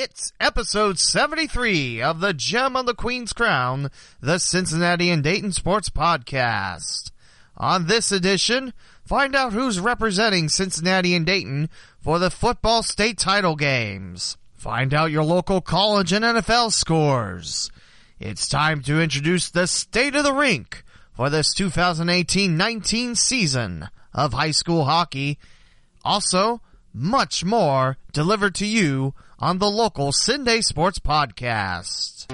It's episode 73 of the Gem on the Queen's Crown, the Cincinnati and Dayton Sports Podcast. On this edition, find out who's representing Cincinnati and Dayton for the football state title games. Find out your local college and NFL scores. It's time to introduce the state of the rink for this 2018-19 season of high school hockey. Also, much more delivered to you on the local CinDay Sports Podcast.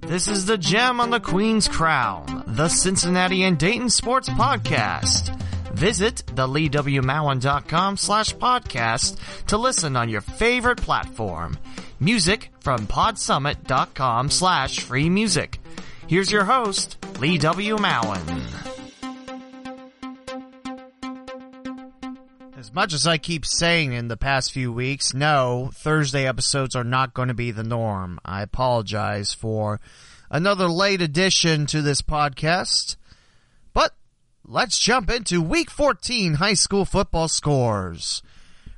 This is the gem on the Queen's Crown, the Cincinnati and Dayton Sports Podcast. Visit theleewmowen.com slash podcast to listen on your favorite platform. Music from podsummit.com slash free music. Here's your host, Lee W. Mowen. As much as I keep saying in the past few weeks, no, Thursday episodes are not going to be the norm. I apologize for another late addition to this podcast. But let's jump into week 14 high school football scores.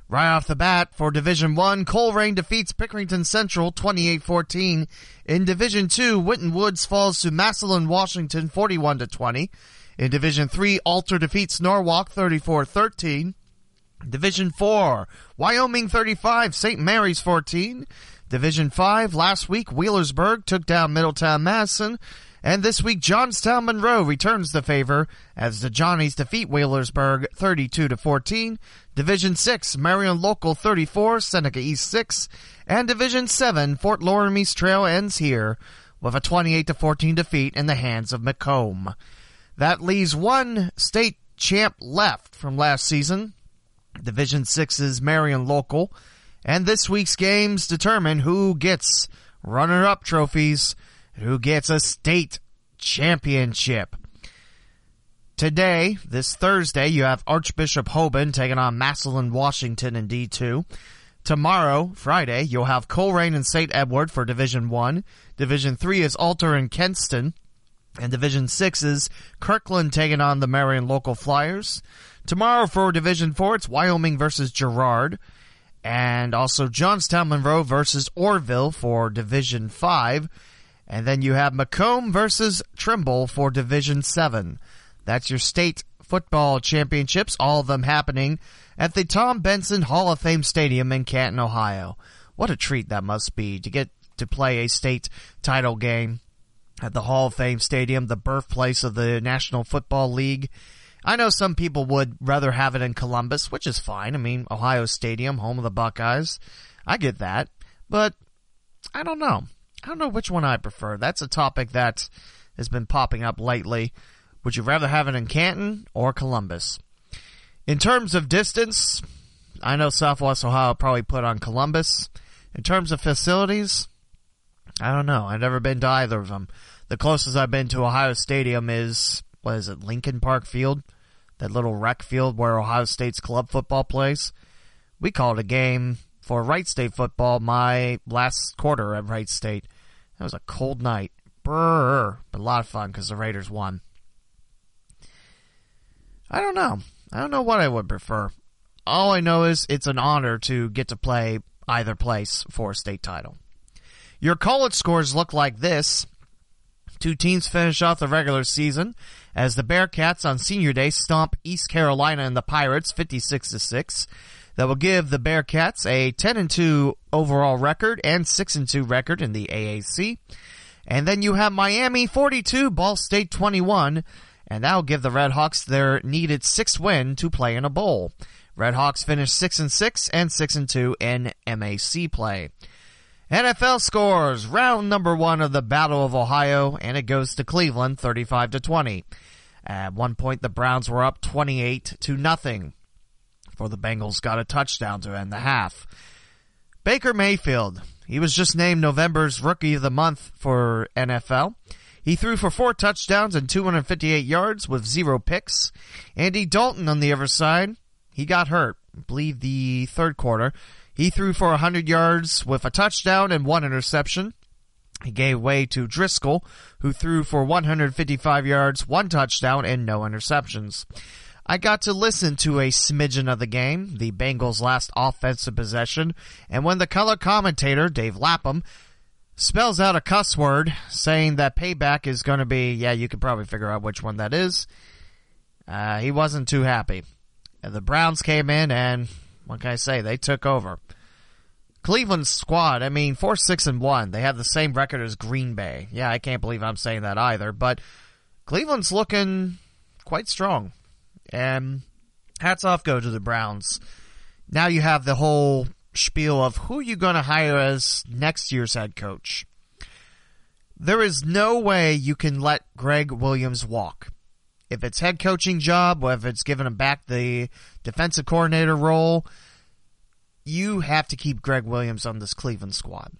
Right off the bat for Division 1, Colerain defeats Pickerington Central 28-14. In Division 2, Winton Woods falls to Massillon, Washington 41 20. In Division 3, Alter defeats Norwalk 34-13. Division 4, Wyoming 35, St. Mary's 14. Division 5, last week, Wheelersburg took down Middletown Madison. And this week, Johnstown Monroe returns the favor as the Johnnies defeat Wheelersburg 32 to 14. Division 6, Marion Local 34, Seneca East 6. And Division 7, Fort Loramie's Trail ends here with a 28 to 14 defeat in the hands of McComb. That leaves one state champ left from last season, Division 6's Marion Local, and this week's games determine who gets runner-up trophies and who gets a state championship. Today, this Thursday, you have Archbishop Hoban taking on Massillon, Washington in D2. Tomorrow, Friday, you'll have Colerain and St. Edward for Division 1. Division 3 is Alter and Kenston. And Division 6 is Kirtland taking on the Marion Local Flyers. Tomorrow for Division 4, it's Wyoming versus Girard. And also Johnstown Monroe versus Orrville for Division 5. And then you have McComb versus Trimble for Division 7. That's your state football championships, all of them happening at the Tom Benson Hall of Fame Stadium in Canton, Ohio. What a treat that must be to get to play a state title game at the Hall of Fame Stadium, the birthplace of the National Football League. I know some people would rather have it in Columbus, which is fine. I mean, Ohio Stadium, home of the Buckeyes. I get that. But I don't know. I don't know which one I prefer. That's a topic that has been popping up lately. Would you rather have it in Canton or Columbus? In terms of distance, I know Southwest Ohio probably put on Columbus. In terms of facilities, I don't know. I've never been to either of them. The closest I've been to Ohio Stadium is what is it, Lincoln Park Field? That little rec field where Ohio State's club football plays. We called a game for Wright State football my last quarter at Wright State. That was a cold night. Brrr, but a lot of fun because the Raiders won. I don't know. I don't know what I would prefer. All I know is it's an honor to get to play either place for a state title. Your college scores look like this. Two teams finish off the regular season as the Bearcats on senior day stomp East Carolina and the Pirates 56 to 6. That will give the Bearcats a 10 and 2 overall record and 6 and 2 record in the AAC. And then you have Miami 42, Ball State 21, and that'll give the Redhawks their needed sixth win to play in a bowl. Redhawks finished 6 and 6 and 6 and 2 in MAC play. NFL scores round number 1 of the Battle of Ohio and it goes to Cleveland 35 to 20. At one point the Browns were up 28 to nothing for the Bengals got a touchdown to end the half. Baker Mayfield, he was just named November's rookie of the month for NFL. He threw for four touchdowns and 258 yards with zero picks. Andy Dalton on the other side, he got hurt. I believe the third quarter. He threw for 100 yards with a touchdown and one interception. He gave way to Driskel, who threw for 155 yards, one touchdown, and no interceptions. I got to listen to a smidgen of the game, the Bengals' last offensive possession, and when the color commentator, Dave Lapham, spells out a cuss word saying that payback is going to be, yeah, you could probably figure out which one that is, uh, he wasn't too happy. And the Browns came in and, what can I say, they took over. Cleveland's squad, I mean, 4 6 and 1. They have the same record as Green Bay. Yeah, I can't believe I'm saying that either, but Cleveland's looking quite strong. And hats off go to the Browns. Now you have the whole spiel of who you're going to hire as next year's head coach. There is no way you can let Gregg Williams walk. If it's head coaching job, or if it's giving him back the defensive coordinator role, you have to keep Gregg Williams on this Cleveland squad.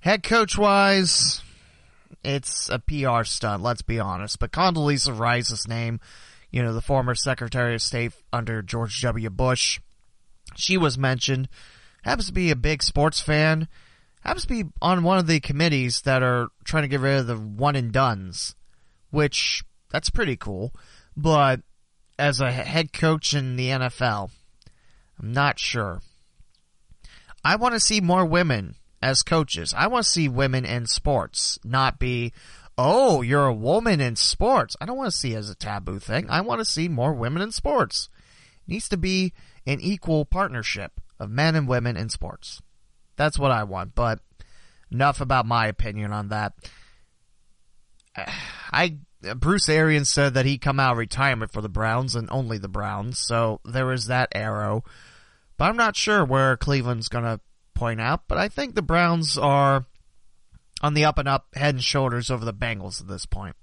Head coach wise, it's a PR stunt, let's be honest. But Condoleezza Rice's name you know, the former Secretary of State under George W. Bush. She was mentioned. Happens to be a big sports fan. Happens to be on one of the committees that are trying to get rid of the one and dones, which that's pretty cool. But as a head coach in the NFL, I'm not sure. I want to see more women as coaches. I want to see women in sports, not be, oh, you're a woman in sports. I don't want to see as a taboo thing. I want to see more women in sports. It needs to be an equal partnership of men and women in sports. That's what I want, but enough about my opinion on that. I Bruce Arians said that he'd come out of retirement for the Browns and only the Browns, so there is that arrow. But I'm not sure where Cleveland's going to point out, but I think the Browns are on the up and up, head and shoulders over the Bengals at this point.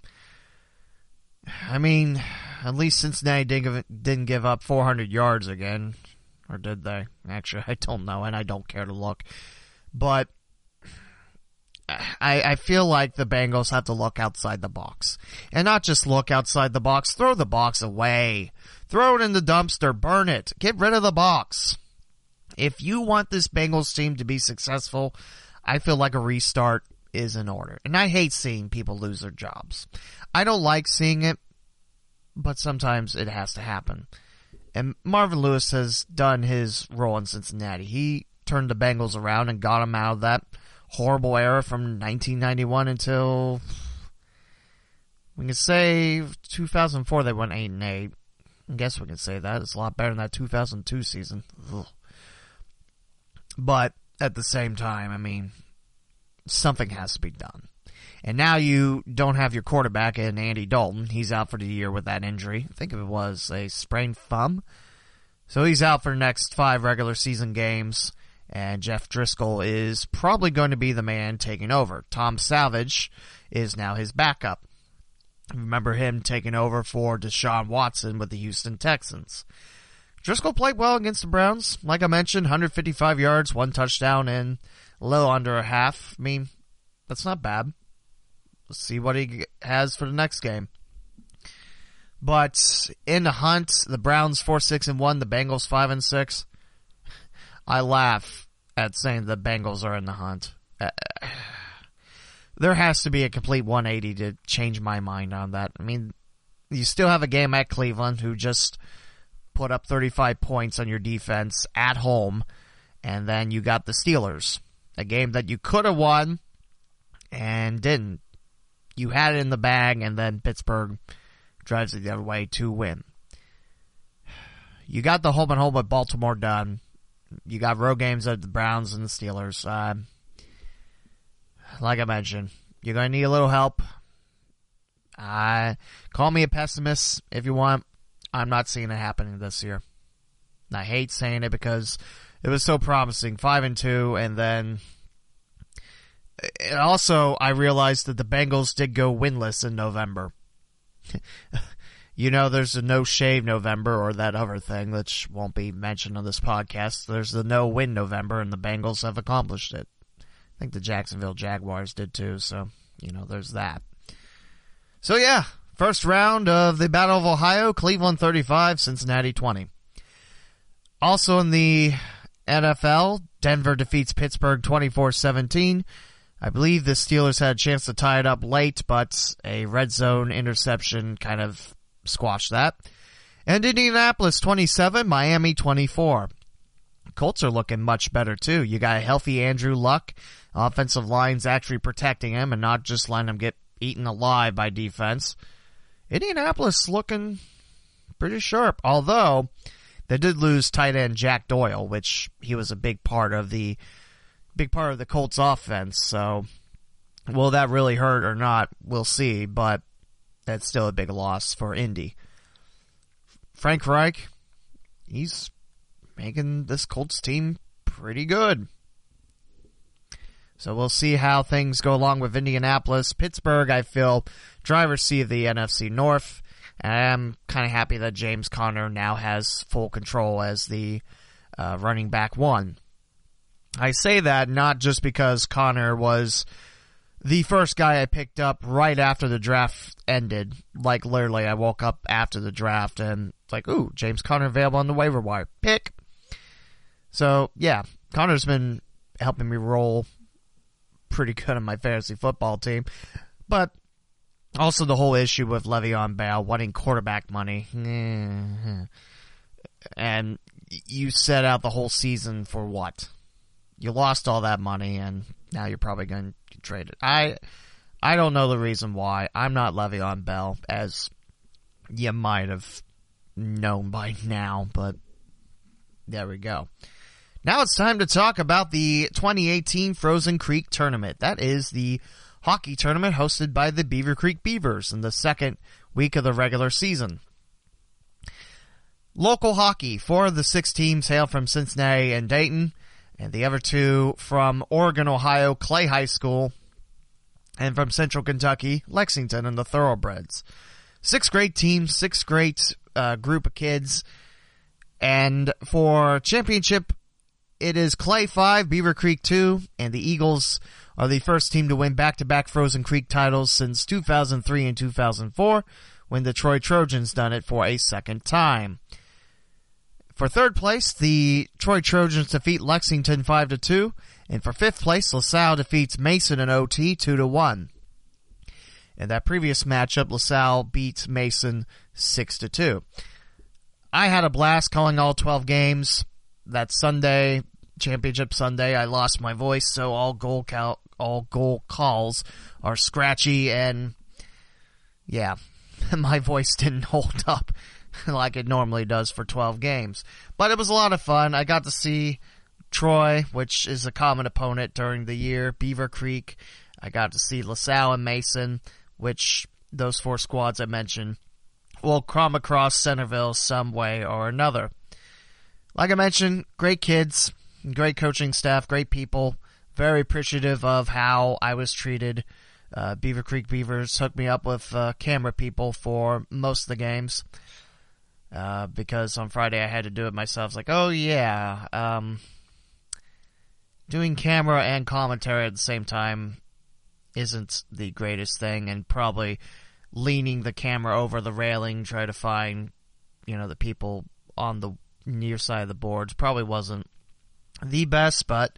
I mean, at least Cincinnati didn't give, didn't give up 400 yards again. Or did they? Actually, I don't know, and I don't care to look. But I, I feel like the Bengals have to look outside the box. And not just look outside the box, throw the box away. Throw it in the dumpster, burn it, get rid of the box. If you want this Bengals team to be successful, I feel like a restart is in order. And I hate seeing people lose their jobs. I don't like seeing it, but sometimes it has to happen. And Marvin Lewis has done his role in Cincinnati. He turned the Bengals around and got them out of that horrible era from 1991 until we can say 2004 they went 8 and 8. I guess we can say that. It's a lot better than that 2002 season. Ugh. But at the same time, I mean, something has to be done. And now you don't have your quarterback in Andy Dalton. He's out for the year with that injury. I think it was a sprained thumb. So he's out for the next five regular season games. And Jeff Driskel is probably going to be the man taking over. Tom Savage is now his backup. Remember him taking over for Deshaun Watson with the Houston Texans. Driskel played well against the Browns. Like I mentioned, 155 yards, one touchdown, and a little under a half. I mean, that's not bad. Let's see what he has for the next game. But in the hunt, the Browns four six and one, the Bengals five and six. I laugh at saying the Bengals are in the hunt. Uh, there has to be a complete 180 to change my mind on that. I mean, you still have a game at Cleveland who just put up 35 points on your defense at home, and then you got the Steelers a game that you could have won and didn't. You had it in the bag, and then Pittsburgh drives it the other way to win. You got the home and home with Baltimore done. You got road games at the Browns and the Steelers. Uh, like I mentioned, you're going to need a little help. Uh, call me a pessimist if you want. I'm not seeing it happening this year. I hate saying it because it was so promising, five and two, and then and also I realized that the Bengals did go winless in November. you know, there's a no shave November or that other thing which won't be mentioned on this podcast. There's the no win November, and the Bengals have accomplished it. I think the Jacksonville Jaguars did too. So you know, there's that. So yeah, first round of the Battle of Ohio, Cleveland 35, Cincinnati 20. Also in the NFL, Denver defeats Pittsburgh 24-17. I believe the Steelers had a chance to tie it up late, but a red zone interception kind of squashed that. And Indianapolis 27, Miami 24. Colts are looking much better too. You got a healthy Andrew Luck. Offensive line's actually protecting him and not just letting him get eaten alive by defense. Indianapolis looking pretty sharp. Although they did lose tight end Jack Doyle, which he was a big part of the big part of the Colts offense. So will that really hurt or not? We'll see, but that's still a big loss for Indy. Frank Reich, he's making this Colts team pretty good. So we'll see how things go along with Indianapolis. Pittsburgh, I feel, driver's seat of the NFC North. I'm kind of happy that James Conner now has full control as the uh, running back one. I say that not just because Conner was the first guy I picked up right after the draft ended. Like literally, I woke up after the draft and like, ooh, James Conner available on the waiver wire. Pick. So yeah, Conner's been helping me roll pretty good on my fantasy football team. But also the whole issue with Le'Veon Bell wanting quarterback money. And you set out the whole season for what? You lost all that money and now you're probably going to trade it. I I don't know the reason why. I'm not Le'Veon Bell, as you might have known by now, but there we go. Now it's time to talk about the 2018 Frozen Creek Tournament. That is the hockey tournament hosted by the Beavercreek Beavers in the second week of the regular season. Local hockey. Four of the six teams hail from Cincinnati and Dayton, and the other two from Oregon, Ohio, Clay High School, and from Central Kentucky, Lexington and the Thoroughbreds. Six great teams, six great uh, group of kids, and for championship it is Clay 5, Beavercreek 2, and the Eagles are the first team to win back-to-back Frozen Creek titles since 2003 and 2004, when the Troy Trojans done it for a second time. For third place, the Troy Trojans defeat Lexington 5 to 2, and for fifth place, LaSalle defeats Mason in OT 2 to 1. In that previous matchup, LaSalle beats Mason 6 to 2. I had a blast calling all 12 games that Sunday, championship Sunday, I lost my voice, so all goal all goal calls are scratchy and yeah, my voice didn't hold up like it normally does for 12 games. But it was a lot of fun. I got to see Troy, which is a common opponent during the year, Beavercreek. I got to see LaSalle and Mason, which those four squads I mentioned will come across Centerville some way or another. Like I mentioned, great kids, great coaching staff, great people. Very appreciative of how I was treated. Uh, Beavercreek Beavers hooked me up with uh, camera people for most of the games. Uh, because on Friday I had to do it myself. It's like, oh yeah, um, doing camera and commentary at the same time isn't the greatest thing, and probably leaning the camera over the railing, try to find, you know, the people on the near side of the boards. Probably wasn't the best, but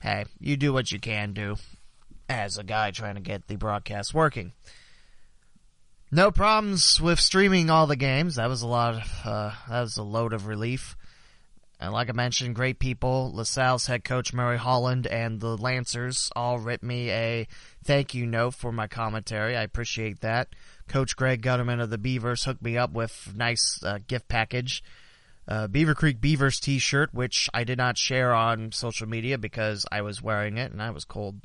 hey, you do what you can do as a guy trying to get the broadcast working. No problems with streaming all the games. That was a lot. Of, uh, that was a load of relief. And like I mentioned, great people. LaSalle's head coach Murray Holland and the Lancers all writ me a thank you note for my commentary. I appreciate that. Coach Greg Gutterman of the Beavers hooked me up with nice uh, gift package uh, Beavercreek Beavers t-shirt, which I did not share on social media because I was wearing it and I was cold.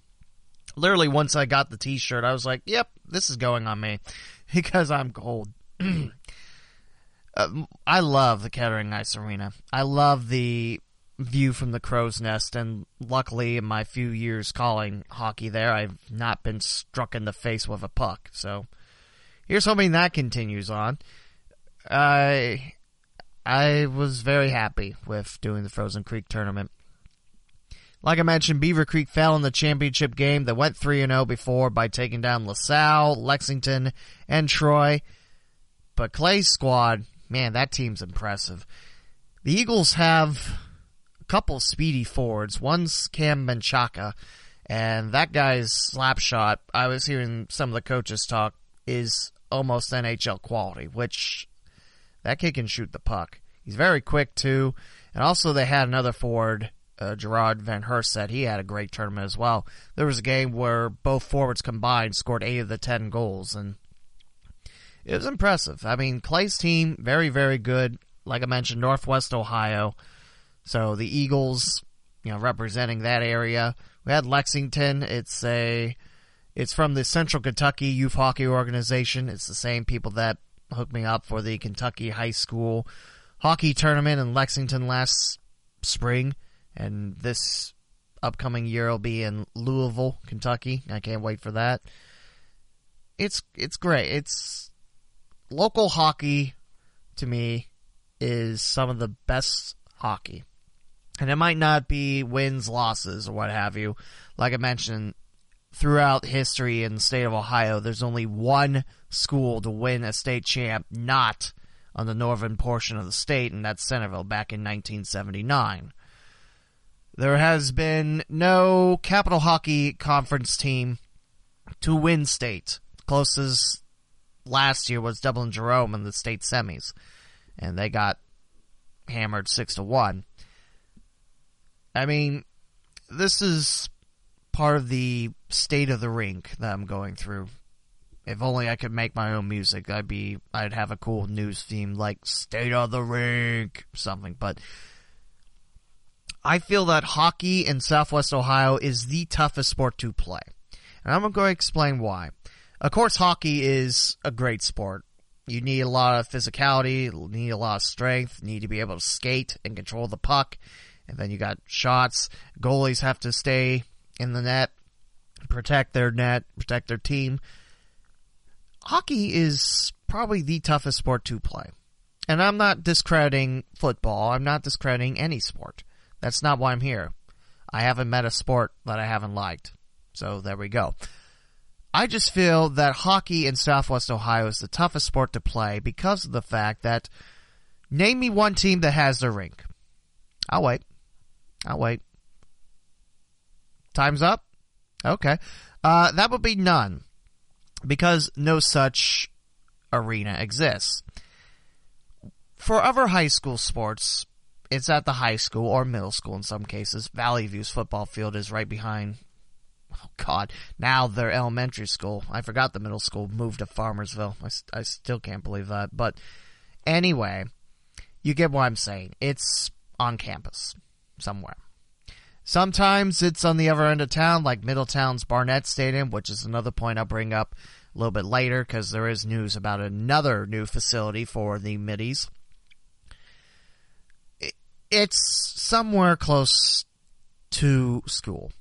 Literally, once I got the t-shirt, I was like, yep, this is going on me because I'm cold. uh, I love the Kettering Ice Arena. I love the view from the crow's nest and luckily in my few years calling hockey there I've not been struck in the face with a puck so here's hoping that continues on uh, I was very happy with doing the Frozen Creek tournament. Like I mentioned, Beavercreek fell in the championship game that went 3 0 before by taking down LaSalle, Lexington, and Troy. But Clay's squad, man, that team's impressive. The Eagles have a couple speedy forwards. One's Cam Menchaca, and that guy's slap shot, I was hearing some of the coaches talk, is almost NHL quality, which That kid can shoot the puck. He's very quick too. And also they had another forward, uh, Gerard Van Hurst said he had a great tournament as well. There was a game where both forwards combined scored eight of the ten goals and it was impressive. I mean, Clay's team, very, very good. Like I mentioned, Northwest Ohio. So the Eagles, you know, representing that area. We had Lexington. It's a, it's from the Central Kentucky Youth Hockey Organization. It's the same people that hooked me up for the Kentucky High School hockey tournament in Lexington last spring. And this upcoming year will be in Louisville, Kentucky. I can't wait for that. It's, it's great. It's, local hockey to me is some of the best hockey. And it might not be wins, losses, or what have you. Like I mentioned, throughout history in the state of Ohio, there's only one school to win a state champ not on the northern portion of the state, and that's Centerville back in 1979. There has been no Capital Hockey Conference team to win state. Closest last year was Dublin Jerome in the state semis, and they got hammered six to one. I mean, this is part of the state of the rink that I'm going through. If only I could make my own music, I'd be I'd have a cool news theme like "State of the Rink" something. But I feel that hockey in Southwest Ohio is the toughest sport to play, and I'm going to explain why. Of course, hockey is a great sport. You need a lot of physicality, need a lot of strength, need to be able to skate and control the puck. And then you got shots. Goalies have to stay in the net, protect their net, protect their team. Hockey is probably the toughest sport to play. And I'm not discrediting football. I'm not discrediting any sport. That's not why I'm here. I haven't met a sport that I haven't liked. So there we go. I just feel that hockey in Southwest Ohio is the toughest sport to play because of the fact that name me one team that has their rink. I'll wait. I'll wait. Time's up? Okay. Uh, that would be none because no such arena exists. For other high school sports, it's at the high school or middle school in some cases. Valley View's football field is right behind oh God, now they're elementary school. I forgot the middle school moved to Farmersville. I, I still can't believe that. But anyway, you get what I'm saying. It's on campus somewhere. Sometimes it's on the other end of town, like Middletown's Barnett Stadium, which is another point I'll bring up a little bit later because there is news about another new facility for the middies. It's somewhere close to school.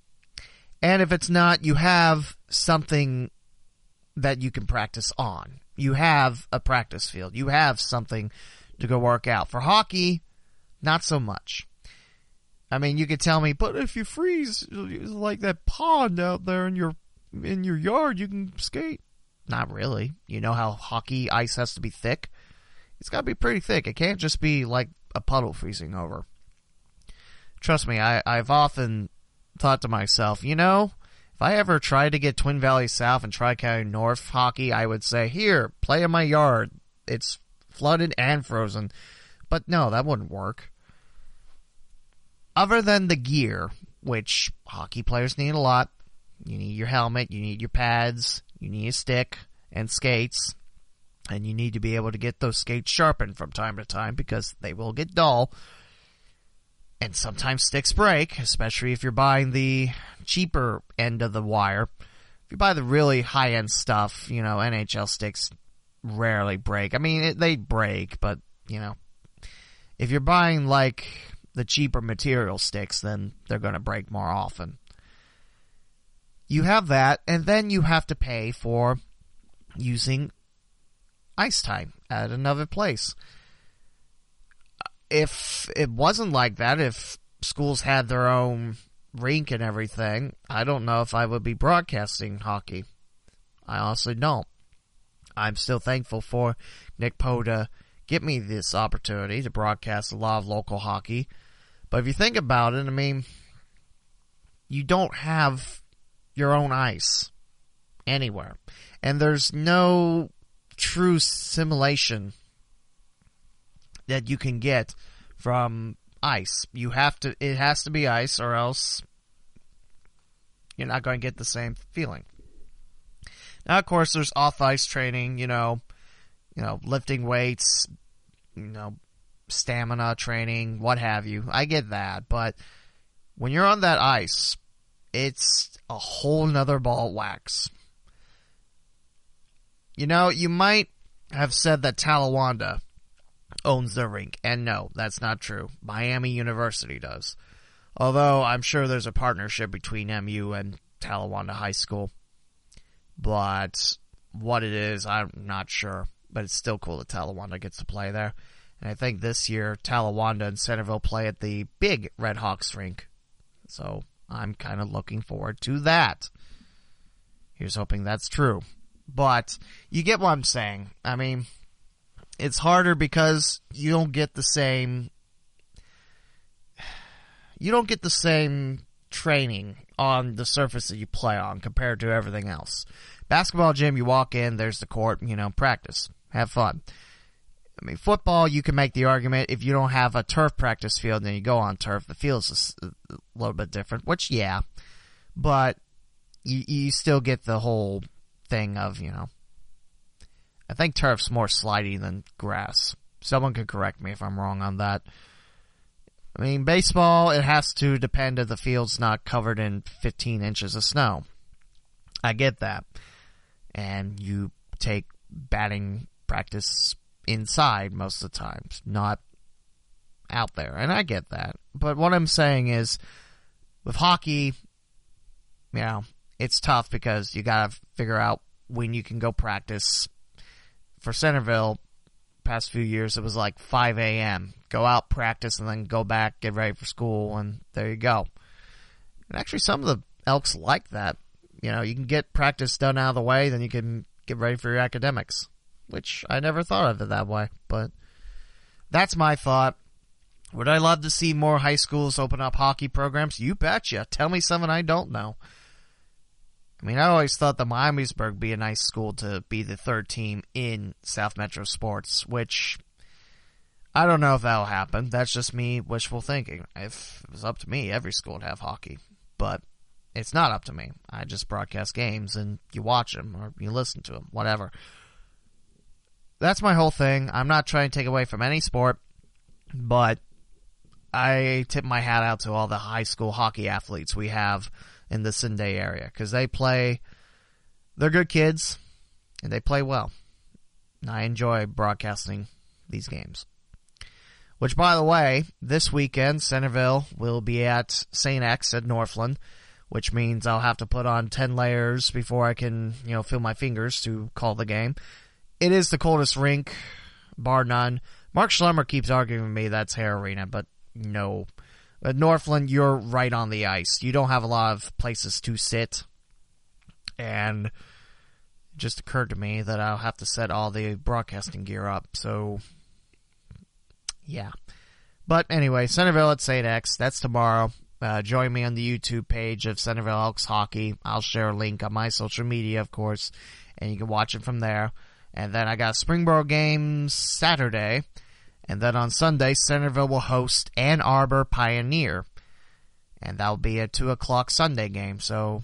And if it's not, you have something that you can practice on. You have a practice field. You have something to go work out. For hockey, not so much. I mean, you could tell me, but if you freeze like that pond out there in your in your yard, you can skate. Not really. You know how hockey ice has to be thick? It's got to be pretty thick. It can't just be like a puddle freezing over. Trust me, I, I've often thought to myself, you know, if I ever tried to get Twin Valley South and Tri County North hockey, I would say, here, play in my yard. It's flooded and frozen. But no, that wouldn't work. Other than the gear, which hockey players need a lot, you need your helmet, you need your pads, you need a stick and skates, and you need to be able to get those skates sharpened from time to time because they will get dull and sometimes sticks break, especially if you're buying the cheaper end of the wire. If you buy the really high end stuff, you know, NHL sticks rarely break. I mean, it, they break, but, you know, if you're buying like the cheaper material sticks, then they're going to break more often. You have that, and then you have to pay for using ice time at another place if it wasn't like that, if schools had their own rink and everything, I don't know if I would be broadcasting hockey. I honestly don't. I'm still thankful for Nick Poe to get me this opportunity to broadcast a lot of local hockey. But if you think about it, I mean, you don't have your own ice anywhere. And there's no true simulation that you can get from ice. You have to, it has to be ice or else you're not going to get the same feeling. Now, of course, there's off ice training, you know, you know, lifting weights, you know, stamina training, what have you. I get that, but when you're on that ice, it's a whole nother ball of wax. You know, you might have said that Talawanda owns the rink, and no, that's not true. Miami University does. Although I'm sure there's a partnership between MU and Talawanda High School. But what it is, I'm not sure. But it's still cool that Talawanda gets to play there. And I think this year, Talawanda and Centerville play at the big Red Hawks rink. So I'm kind of looking forward to that. Here's hoping that's true. But you get what I'm saying. I mean, it's harder because you don't get the same you don't get the same training on the surface that you play on compared to everything else. Basketball gym, you walk in, there's the court, you know, practice, have fun. I mean, football, you can make the argument if you don't have a turf practice field, then you go on turf. The field's a, a little bit different, which, yeah, but you, you still get the whole thing of, you know, I think turf's more slidey than grass. Someone could correct me if I'm wrong on that. I mean, baseball, it has to depend if the field's not covered in 15 inches of snow. I get that. And you take batting practice inside most of the times, not out there. And I get that. But what I'm saying is, with hockey, you know, it's tough because you gotta figure out when you can go practice. For Centerville, past few years, it was like 5 a.m. Go out, practice, and then go back, get ready for school, and there you go. And actually, some of the Elks like that. You know, you can get practice done out of the way, then you can get ready for your academics which I never thought of it that way. But that's my thought. Would I love to see more high schools open up hockey programs? You betcha. Tell me something I don't know. I mean, I always thought that Miamisburg would be a nice school to be the third team in South Metro Sports, which I don't know if that'll happen. That's just me wishful thinking. If it was up to me, every school would have hockey. But it's not up to me. I just broadcast games and you watch them or you listen to them, whatever that's my whole thing. I'm not trying to take away from any sport, but I tip my hat out to all the high school hockey athletes we have in the CinDay area because they play. They're good kids, and they play well. I enjoy broadcasting these games. Which, by the way, this weekend, Centerville will be at St. X at Northland, which means I'll have to put on 10 layers before I can, you know, feel my fingers to call the game it is the coldest rink, bar none. Mark Schlemmer keeps arguing with me that's Hara Arena, but no. At Northland, you're right on the ice. You don't have a lot of places to sit. And it just occurred to me that I'll have to set all the broadcasting gear up. So, yeah. But anyway, Centerville at St. X. That's tomorrow. Uh, join me on the YouTube page of Centerville Elks Hockey. I'll share a link on my social media, of course, and you can watch it from there. And then I got Springboro game Saturday. And then on Sunday, Centerville will host Ann Arbor Pioneer. And that'll be a 2 o'clock Sunday game. So,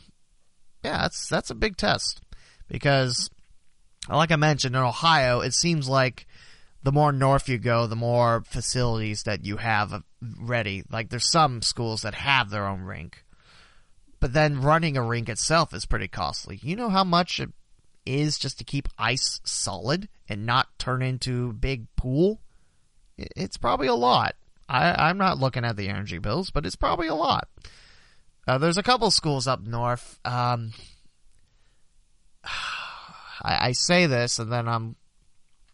yeah, that's, that's a big test. Because, like I mentioned, in Ohio, it seems like the more north you go, the more facilities that you have ready. Like, there's some schools that have their own rink. But then running a rink itself is pretty costly. You know how much it is just to keep ice solid and not turn into big pool, it's probably a lot. I, am not looking at the energy bills, but it's probably a lot. Uh, there's a couple schools up north. Um, I, I, say this, and then I'm.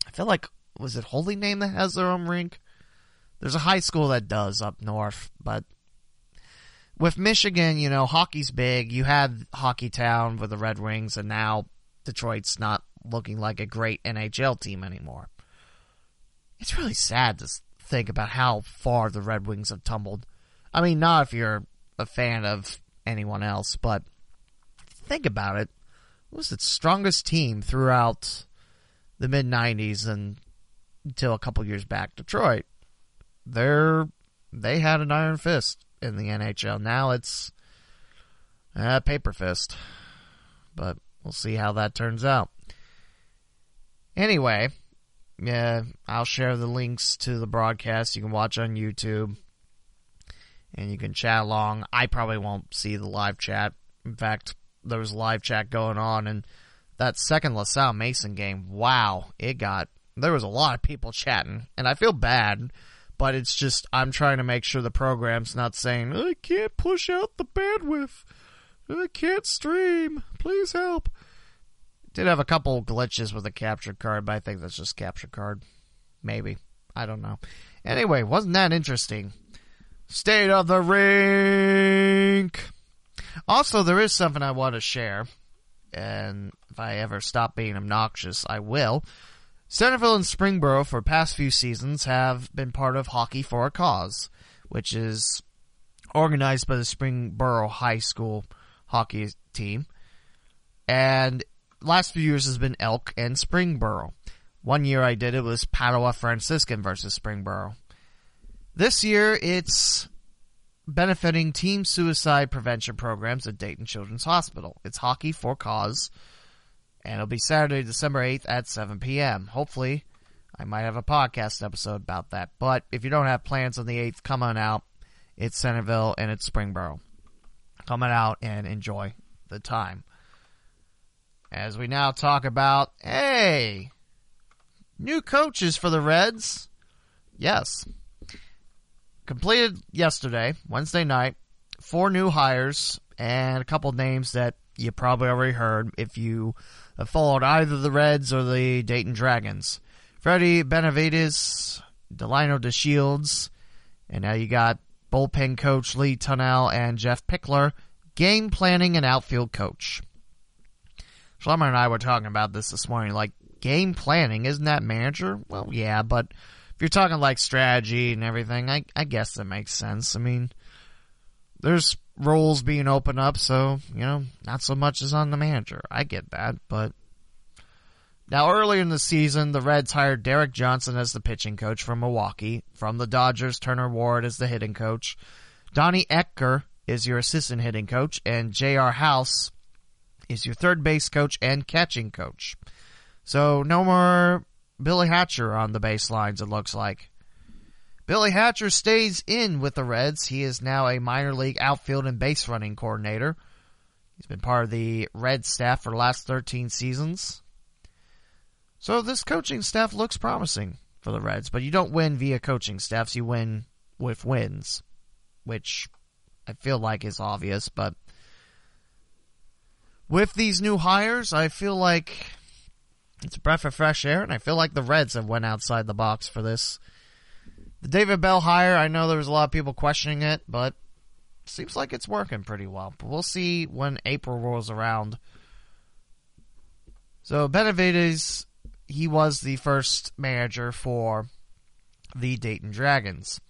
I feel like was it Holy Name that has their own rink? There's a high school that does up north, but with Michigan, you know, hockey's big. You had Hockeytown with the Red Wings, and now Detroit's not looking like a great NHL team anymore. It's really sad to think about how far the Red Wings have tumbled. I mean, not if you're a fan of anyone else, but think about it. It was the strongest team throughout the mid 90s and until a couple years back. Detroit, they're they had an iron fist in the NHL. Now it's a paper fist, but we'll see how that turns out. Anyway, yeah, I'll share the links to the broadcast. You can watch on YouTube and you can chat along. I probably won't see the live chat. In fact, there was live chat going on and that second LaSalle Mason game, wow, it got, there was a lot of people chatting and I feel bad, but it's just, I'm trying to make sure the program's not saying, I can't push out the bandwidth. I can't stream. Please help. Did have a couple glitches with the capture card, but I think that's just capture card. Maybe. I don't know. Anyway, wasn't that interesting? State of the rink. Also, there is something I want to share, and if I ever stop being obnoxious, I will. Centerville and Springboro for past few seasons have been part of Hockey for a Cause, which is organized by the Springboro High School hockey team. And last few years has been Elk and Springboro. One year I did it was Padua Franciscan versus Springboro. This year it's benefiting team suicide prevention programs at Dayton Children's Hospital. It's hockey for cause, and it'll be Saturday, December 8th at 7 p.m. Hopefully, I might have a podcast episode about that. But if you don't have plans on the 8th, come on out. It's Centerville and it's Springboro. Come on out and enjoy the time. As we now talk about, hey, new coaches for the Reds. Yes. Completed yesterday, Wednesday night, four new hires and a couple names that you probably already heard if you followed either the Reds or the Dayton Dragons. Freddie Benavides, Delino DeShields, and now you got bullpen coach Lee Tunnell and Jeff Pickler, game planning and outfield coach. Schlemmer and I were talking about this this morning. Like game planning, isn't that manager? Well, yeah, but if you're talking like strategy and everything, I I guess that makes sense. I mean, there's roles being opened up, so you know, not so much as on the manager. I get that, but now earlier in the season, the Reds hired Derek Johnson as the pitching coach from Milwaukee. From the Dodgers, Turner Ward as the hitting coach. Donnie Ecker is your assistant hitting coach, and J.R. House is your third base coach and catching coach. So no more Billy Hatcher on the baselines, it looks like. Billy Hatcher stays in with the Reds. He is now a minor league outfield and base running coordinator. He's been part of the Red staff for the last 13 seasons. So this coaching staff looks promising for the Reds, but you don't win via coaching staffs, you win with wins, which I feel like is obvious, but with these new hires, I feel like it's a breath of fresh air, and I feel like the Reds have went outside the box for this. The David Bell hire, I know there was a lot of people questioning it, but it seems like it's working pretty well. But we'll see when April rolls around. So Benavides, he was the first manager for the Dayton Dragons.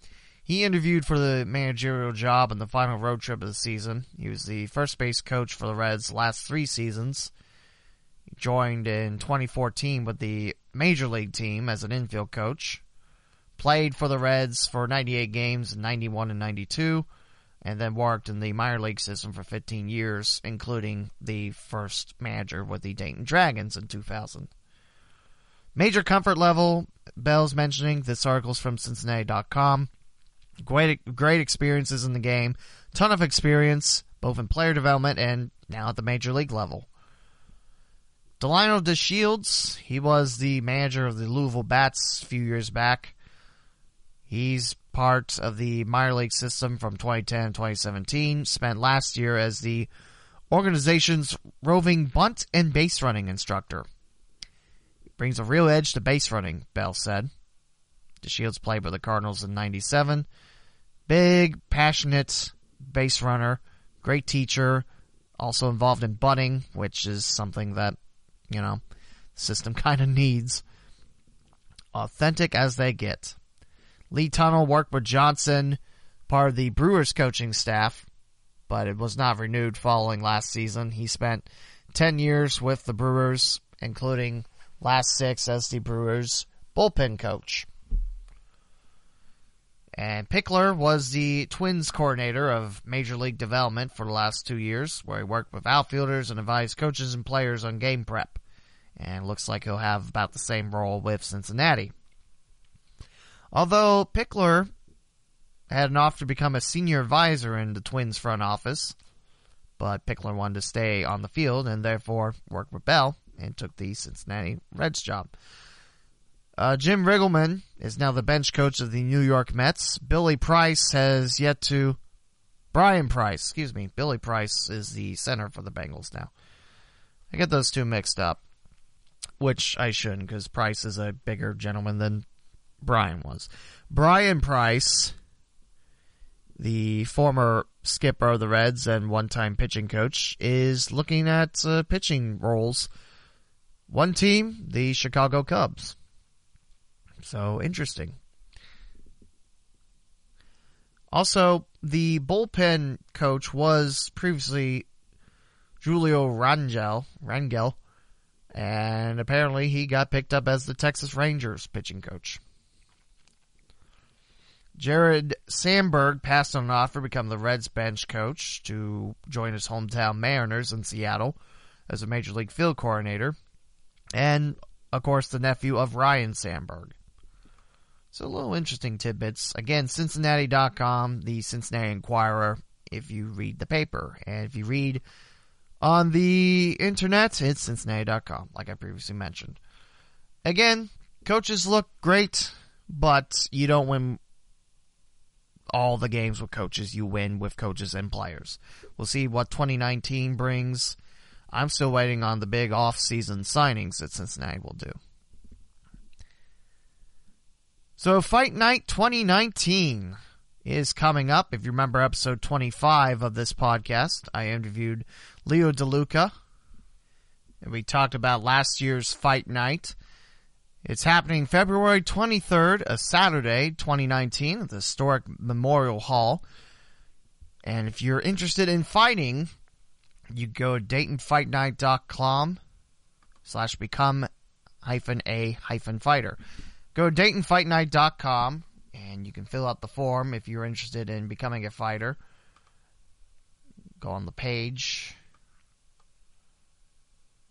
He interviewed for the managerial job in the final road trip of the season. He was the first base coach for the Reds last three seasons. He joined in 2014 with the major league team as an infield coach. Played for the Reds for 98 games in 91 and 92, and then worked in the minor league system for 15 years, including the first manager with the Dayton Dragons in 2000. Major comfort level, Bell's mentioning this article's from Cincinnati.com. Great, great experiences in the game. Ton of experience, both in player development and now at the major league level. Delino DeShields, he was the manager of the Louisville Bats a few years back. He's part of the minor league system from 2010 2017. Spent last year as the organization's roving bunt and base running instructor. Brings a real edge to base running, Bell said. DeShields played with the Cardinals in 97 Big, passionate base runner, great teacher, also involved in bunting, which is something that, you know, the system kind of needs. Authentic as they get. Lee Tunnell worked with Johnson, part of the Brewers coaching staff, but it was not renewed following last season. He spent 10 years with the Brewers, including last six as the Brewers bullpen coach. And Pickler was the Twins coordinator of Major League Development for the last two years, where he worked with outfielders and advised coaches and players on game prep. And looks like he'll have about the same role with Cincinnati. Although Pickler had an offer to become a senior advisor in the Twins front office, but Pickler wanted to stay on the field and therefore worked with Bell and took the Cincinnati Reds job. Uh, Jim Riggleman is now the bench coach of the New York Mets. Billy Price has yet to. Brian Price, excuse me. Billy Price is the center for the Bengals now. I get those two mixed up, which I shouldn't because Price is a bigger gentleman than Brian was. Brian Price, the former skipper of the Reds and one time pitching coach, is looking at uh, pitching roles. One team, the Chicago Cubs. So interesting. Also, the bullpen coach was previously Julio Rangel, Rangel, and apparently he got picked up as the Texas Rangers pitching coach. Jared Sandberg passed on an offer to become the Reds bench coach to join his hometown Mariners in Seattle as a major league field coordinator, and of course the nephew of Ryne Sandberg. So a little interesting tidbits. Again, Cincinnati.com, the Cincinnati Enquirer, if you read the paper. And if you read on the internet, it's Cincinnati.com, like I previously mentioned. Again, coaches look great, but you don't win all the games with coaches. You win with coaches and players. We'll see what 2019 brings. I'm still waiting on the big off-season signings that Cincinnati will do. So Fight Night 2019 is coming up. If you remember episode 25 of this podcast, I interviewed Leo DeLuca. And we talked about last year's Fight Night. It's happening February 23rd, a Saturday, 2019, at the historic Memorial Hall. And if you're interested in fighting, you go to DaytonFightNight.com slash become hyphen a hyphen fighter. Go to DaytonFightNight.com and you can fill out the form if you're interested in becoming a fighter. Go on the page.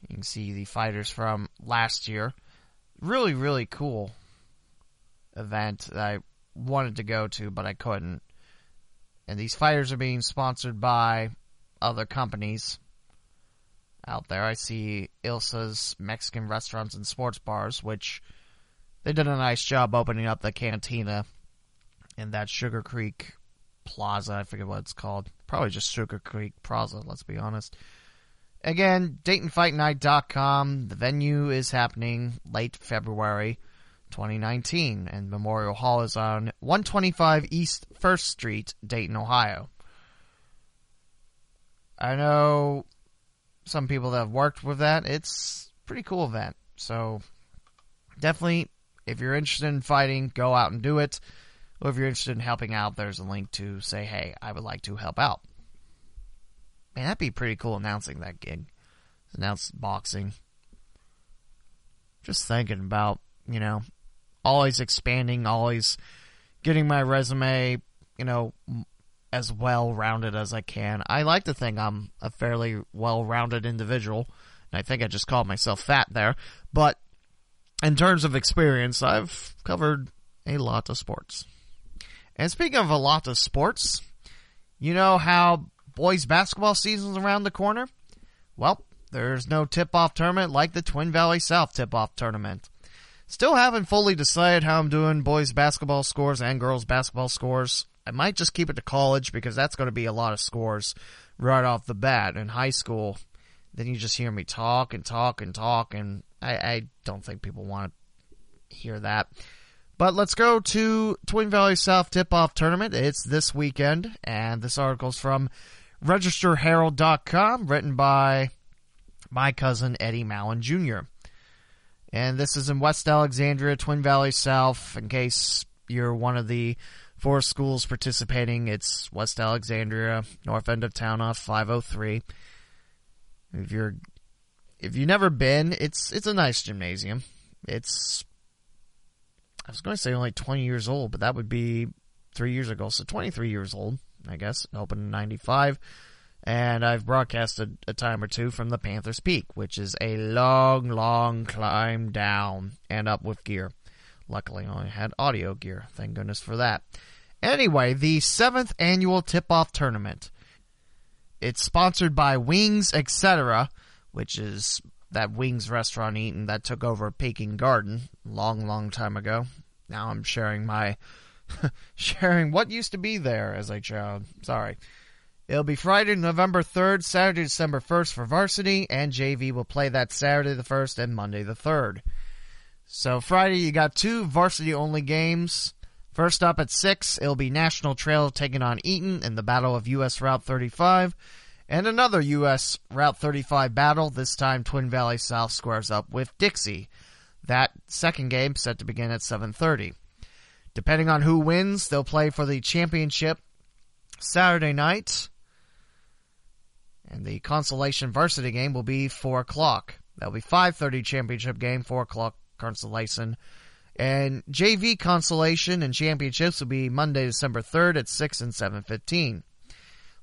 You can see the fighters from last year. Really, really cool event that I wanted to go to, but I couldn't. And these fighters are being sponsored by other companies out there. I see Elsa's Mexican restaurants and sports bars, which they did a nice job opening up the cantina in that Sugar Creek Plaza. I forget what it's called. Probably just Sugar Creek Plaza, let's be honest. Again, DaytonFightNight.com. The venue is happening late February 2019, and Memorial Hall is on 125 East 1st Street, Dayton, Ohio. I know some people that have worked with that. It's pretty cool event. So definitely if you're interested in fighting, go out and do it. Or if you're interested in helping out, there's a link to say, hey, I would like to help out. Man, that'd be pretty cool announcing that gig. Announce boxing. Just thinking about, you know, always expanding, always getting my resume, you know, as well rounded as I can. I like to think I'm a fairly well rounded individual. And I think I just called myself fat there. But in terms of experience, I've covered a lot of sports. And speaking of a lot of sports, you know how boys basketball season's around the corner? Well, there's no tip-off tournament like the Twin Valley South tip-off tournament. Still haven't fully decided how I'm doing boys basketball scores and girls basketball scores. I might just keep it to college because that's going to be a lot of scores right off the bat. In high school, then you just hear me talk and talk and talk, and I, I don't think people want to hear that. But let's go to Twin Valley South Tip Off Tournament. It's this weekend, and this article's from RegisterHerald.com, written by my cousin Eddie Mowen Jr. And this is in West Alexandria, Twin Valley South. In case you're one of the four schools participating, it's West Alexandria, north end of town off 503. If you're if you've never been, it's it's a nice gymnasium. It's I was going to say only 20 years old, but that would be three years ago. So 23 years old, I guess. Opened in 95. And I've broadcasted a time or two from the Panthers Peak, which is a long, long climb down and up with gear. Luckily, I only had audio gear. Thank goodness for that. Anyway, the seventh annual tip off tournament. It's sponsored by Wings Etc., which is that Wings restaurant eating that took over Peking Garden long, long time ago. Now I'm sharing my sharing what used to be there as a child. Sorry. It'll be Friday, November 3rd, Saturday, December 1st for varsity, and JV will play that Saturday the 1st and Monday the 3rd. So Friday you got two varsity only games. First up at 6, it'll be National Trail taking on Eaton in the Battle of US Route 35. And another US Route 35 battle, this time Twin Valley South squares up with Dixie. That second game set to begin at 7:30. Depending on who wins, they'll play for the championship Saturday night. And the consolation varsity game will be 4 o'clock. That'll be 5.30 championship game, 4 o'clock consolation. And JV consolation and championships will be Monday, December 3rd at 6 and 7.15.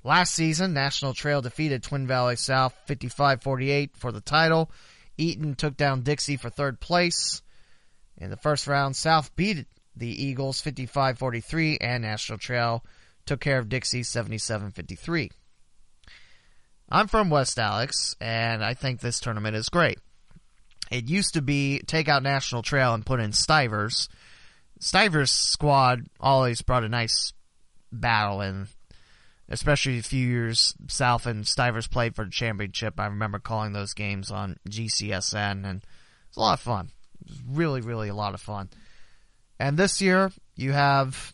Last season, National Trail defeated Twin Valley South 55-48 for the title. Eaton took down Dixie for third place. In the first round, South beat the Eagles 55-43 and National Trail took care of Dixie 77-53. I'm from West Alex and I think this tournament is great. It used to be take out National Trail and put in Stivers. Stivers squad always brought a nice battle and especially a few years south and Stivers played for the championship. I remember calling those games on GCSN and it's a lot of fun. Really, really a lot of fun. And this year you have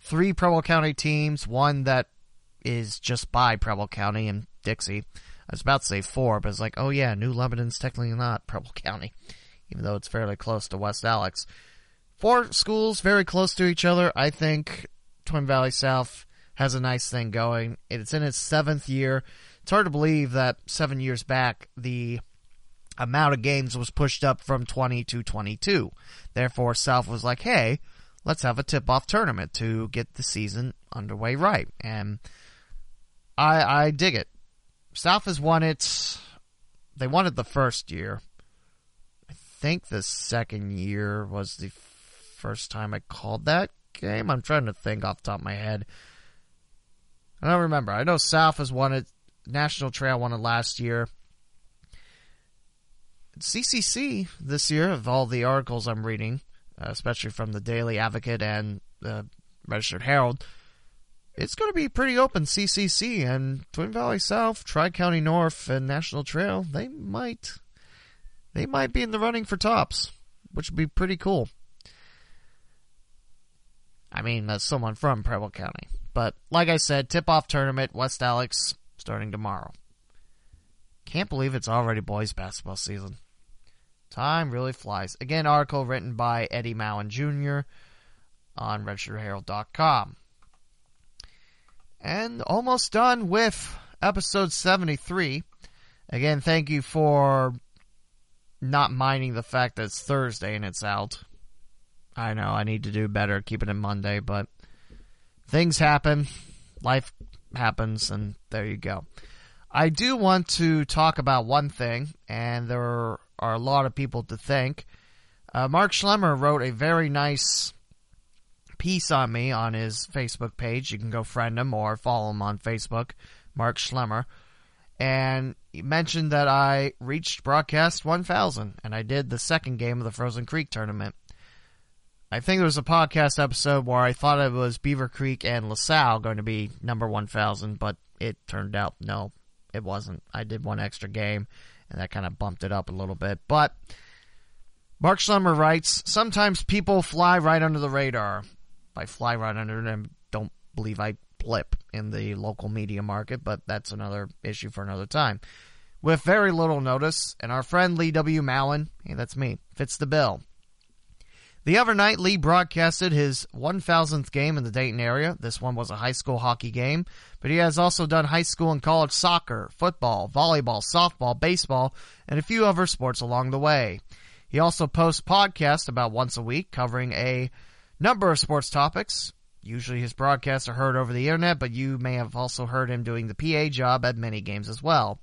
three Preble County teams, one that is just by Preble County and Dixie. I was about to say four, but it's like, oh yeah, New Lebanon's technically not Preble County, even though it's fairly close to West Alex. Four schools very close to each other. I think Twin Valley South has a nice thing going. It's in its seventh year. It's hard to believe that seven years back, the amount of games was pushed up from 20 to 22. Therefore, South was like, hey, let's have a tip off tournament to get the season underway right. And I, I dig it. South has won it. They won it the first year. I think the second year was the first time I called that game. I'm trying to think off the top of my head. I don't remember. I know South has won it. National Trail won it last year. CCC this year, of all the articles I'm reading, uh, especially from the Daily Advocate and the Register Herald, it's going to be pretty open. CCC and Twin Valley South, Tri County North, and National Trail, they might, they might be in the running for tops, which would be pretty cool. I mean, as someone from Preble County. But like I said, tip off tournament, West Alex, starting tomorrow. Can't believe it's already boys basketball season. Time really flies. Again, article written by Eddie Mowen Jr. on RegisterHerald.com. And almost done with episode 73. Again, thank you for not minding the fact that it's Thursday and it's out. I know I need to do better keeping it Monday, but things happen, life happens, and there you go. I do want to talk about one thing, and there are a lot of people to thank. Uh, Mark Schlemmer wrote a very nice piece on me on his Facebook page. You can go friend him or follow him on Facebook, Mark Schlemmer. And he mentioned that I reached broadcast 1000, and I did the second game of the Frozen Creek tournament. I think there was a podcast episode where I thought it was Beavercreek and LaSalle going to be number 1000, but it turned out no, it wasn't. I did one extra game, and that kind of bumped it up a little bit. But Mark Schlemmer writes, sometimes people fly right under the radar. By fly right under them, don't believe I blip in the local media market, but that's another issue for another time. With very little notice, and our friend Lee W. Mowen, hey, that's me, fits the bill. The other night, Lee broadcasted his 1000th game in the Dayton area. This one was a high school hockey game, but he has also done high school and college soccer, football, volleyball, softball, baseball, and a few other sports along the way. He also posts podcasts about once a week covering a number of sports topics. Usually his broadcasts are heard over the internet, but you may have also heard him doing the PA job at many games as well.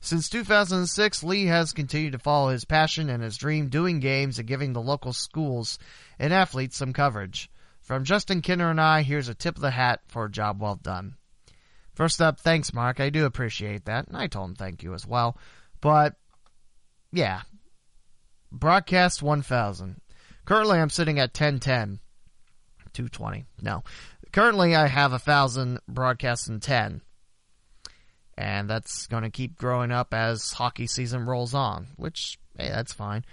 Since 2006, Lee has continued to follow his passion and his dream doing games and giving the local schools and athletes some coverage. From Justin Kinner and I, here's a tip of the hat for a job well done. First up, thanks, Mark. I do appreciate that. And I told him thank you as well. But, yeah. Broadcast 1000. Currently, I'm sitting at 1010. 220. No. Currently, I have a 1,000 broadcasts in 10. And that's going to keep growing up as hockey season rolls on, which, hey, that's fine.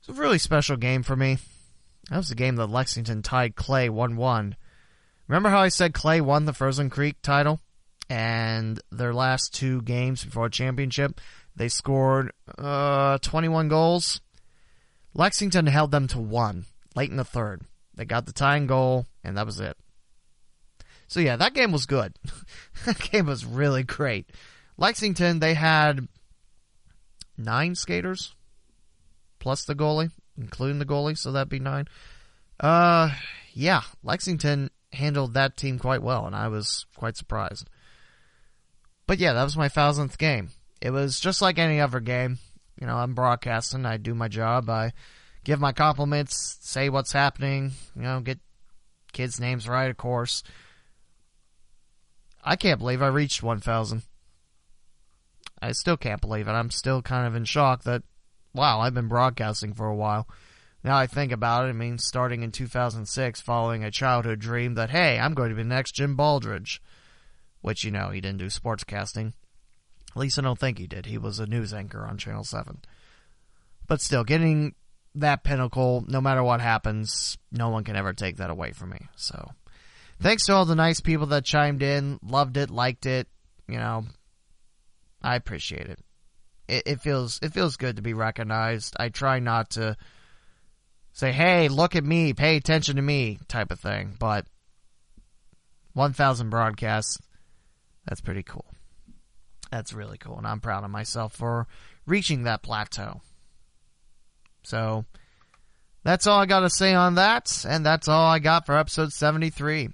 It's a really special game for me. That was the game that Lexington tied Clay 1 1. Remember how I said Clay won the Frozen Creek title? And their last two games before a championship, they scored uh, 21 goals. Lexington held them to one late in the third. They got the tying goal, and that was it. So yeah, that game was good. that game was really great. Lexington, they had nine skaters plus the goalie, including the goalie, so that'd be nine. Uh, yeah, Lexington handled that team quite well, and I was quite surprised. But yeah, that was my thousandth game. It was just like any other game. You know, I'm broadcasting, I do my job, I give my compliments, say what's happening, you know, get kids' names right, of course. I can't believe I reached 1,000. I still can't believe it. I'm still kind of in shock that, wow, I've been broadcasting for a while. Now I think about it, it means starting in 2006, following a childhood dream that, hey, I'm going to be the next Jim Baldridge. Which, you know, he didn't do sportscasting. At least I don't think he did. He was a news anchor on Channel 7. But still, getting that pinnacle, no matter what happens, no one can ever take that away from me. So, thanks to all the nice people that chimed in, loved it, liked it. You know, I appreciate it. It, it feels it feels good to be recognized. I try not to say, hey, look at me, pay attention to me type of thing. But 1,000 broadcasts, that's pretty cool. That's really cool. And I'm proud of myself for reaching that plateau. So that's all I got to say on that. And that's all I got for episode 73.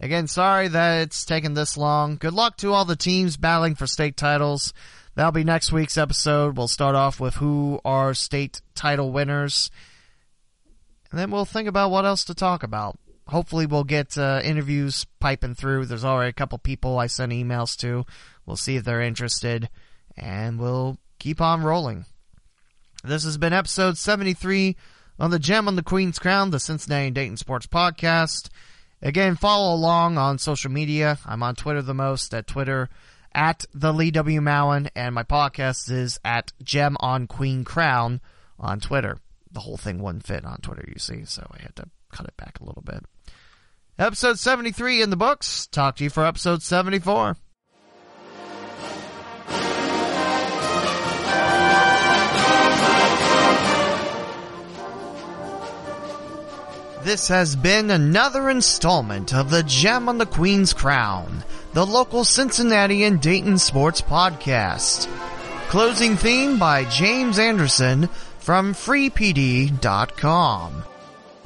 Again, sorry that it's taken this long. Good luck to all the teams battling for state titles. That'll be next week's episode. We'll start off with who are state title winners and then we'll think about what else to talk about. Hopefully, we'll get uh, interviews piping through. There's already a couple people I sent emails to. We'll see if they're interested, and we'll keep on rolling. This has been episode 73 on the Gem on the Queen's Crown, the Cincinnati Dayton Sports Podcast. Again, follow along on social media. I'm on Twitter the most at Twitter at the Lee W. Mowen, and my podcast is at Gem on Queen Crown on Twitter the whole thing wouldn't fit on Twitter, you see, so I had to cut it back a little bit. Episode 73 in the books. Talk to you for episode 74. This has been another installment of the Gem on the Queen's Crown, the local Cincinnati and Dayton sports podcast. Closing theme by James Anderson from freepd.com.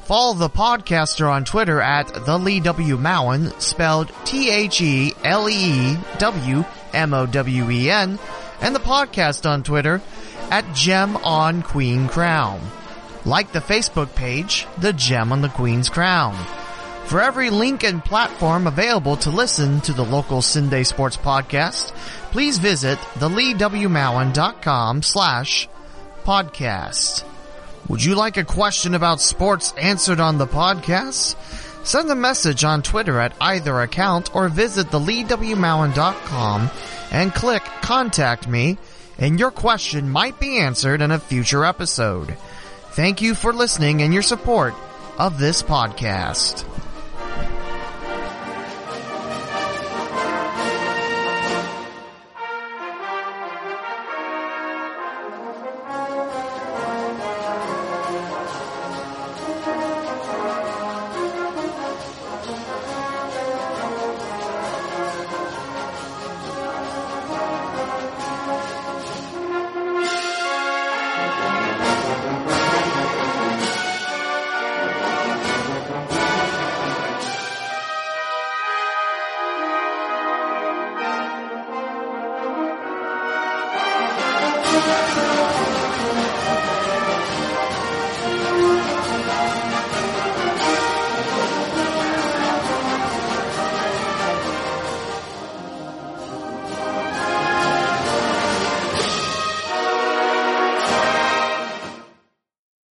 Follow the podcaster on Twitter at the Lee W. Mowen, spelled T-H-E-L-E-W-M-O-W-E-N, and the podcast on Twitter at Gem on Queen Crown. Like the Facebook page, The Gem on the Queen's Crown. For every link and platform available to listen to the local CinDay Sports Podcast, please visit theleewmowen.com slash podcast. Would you like a question about sports answered on the podcast? Send a message on Twitter at either account or visit theleewmowen.com and click contact me and your question might be answered in a future episode. Thank you for listening and your support of this podcast.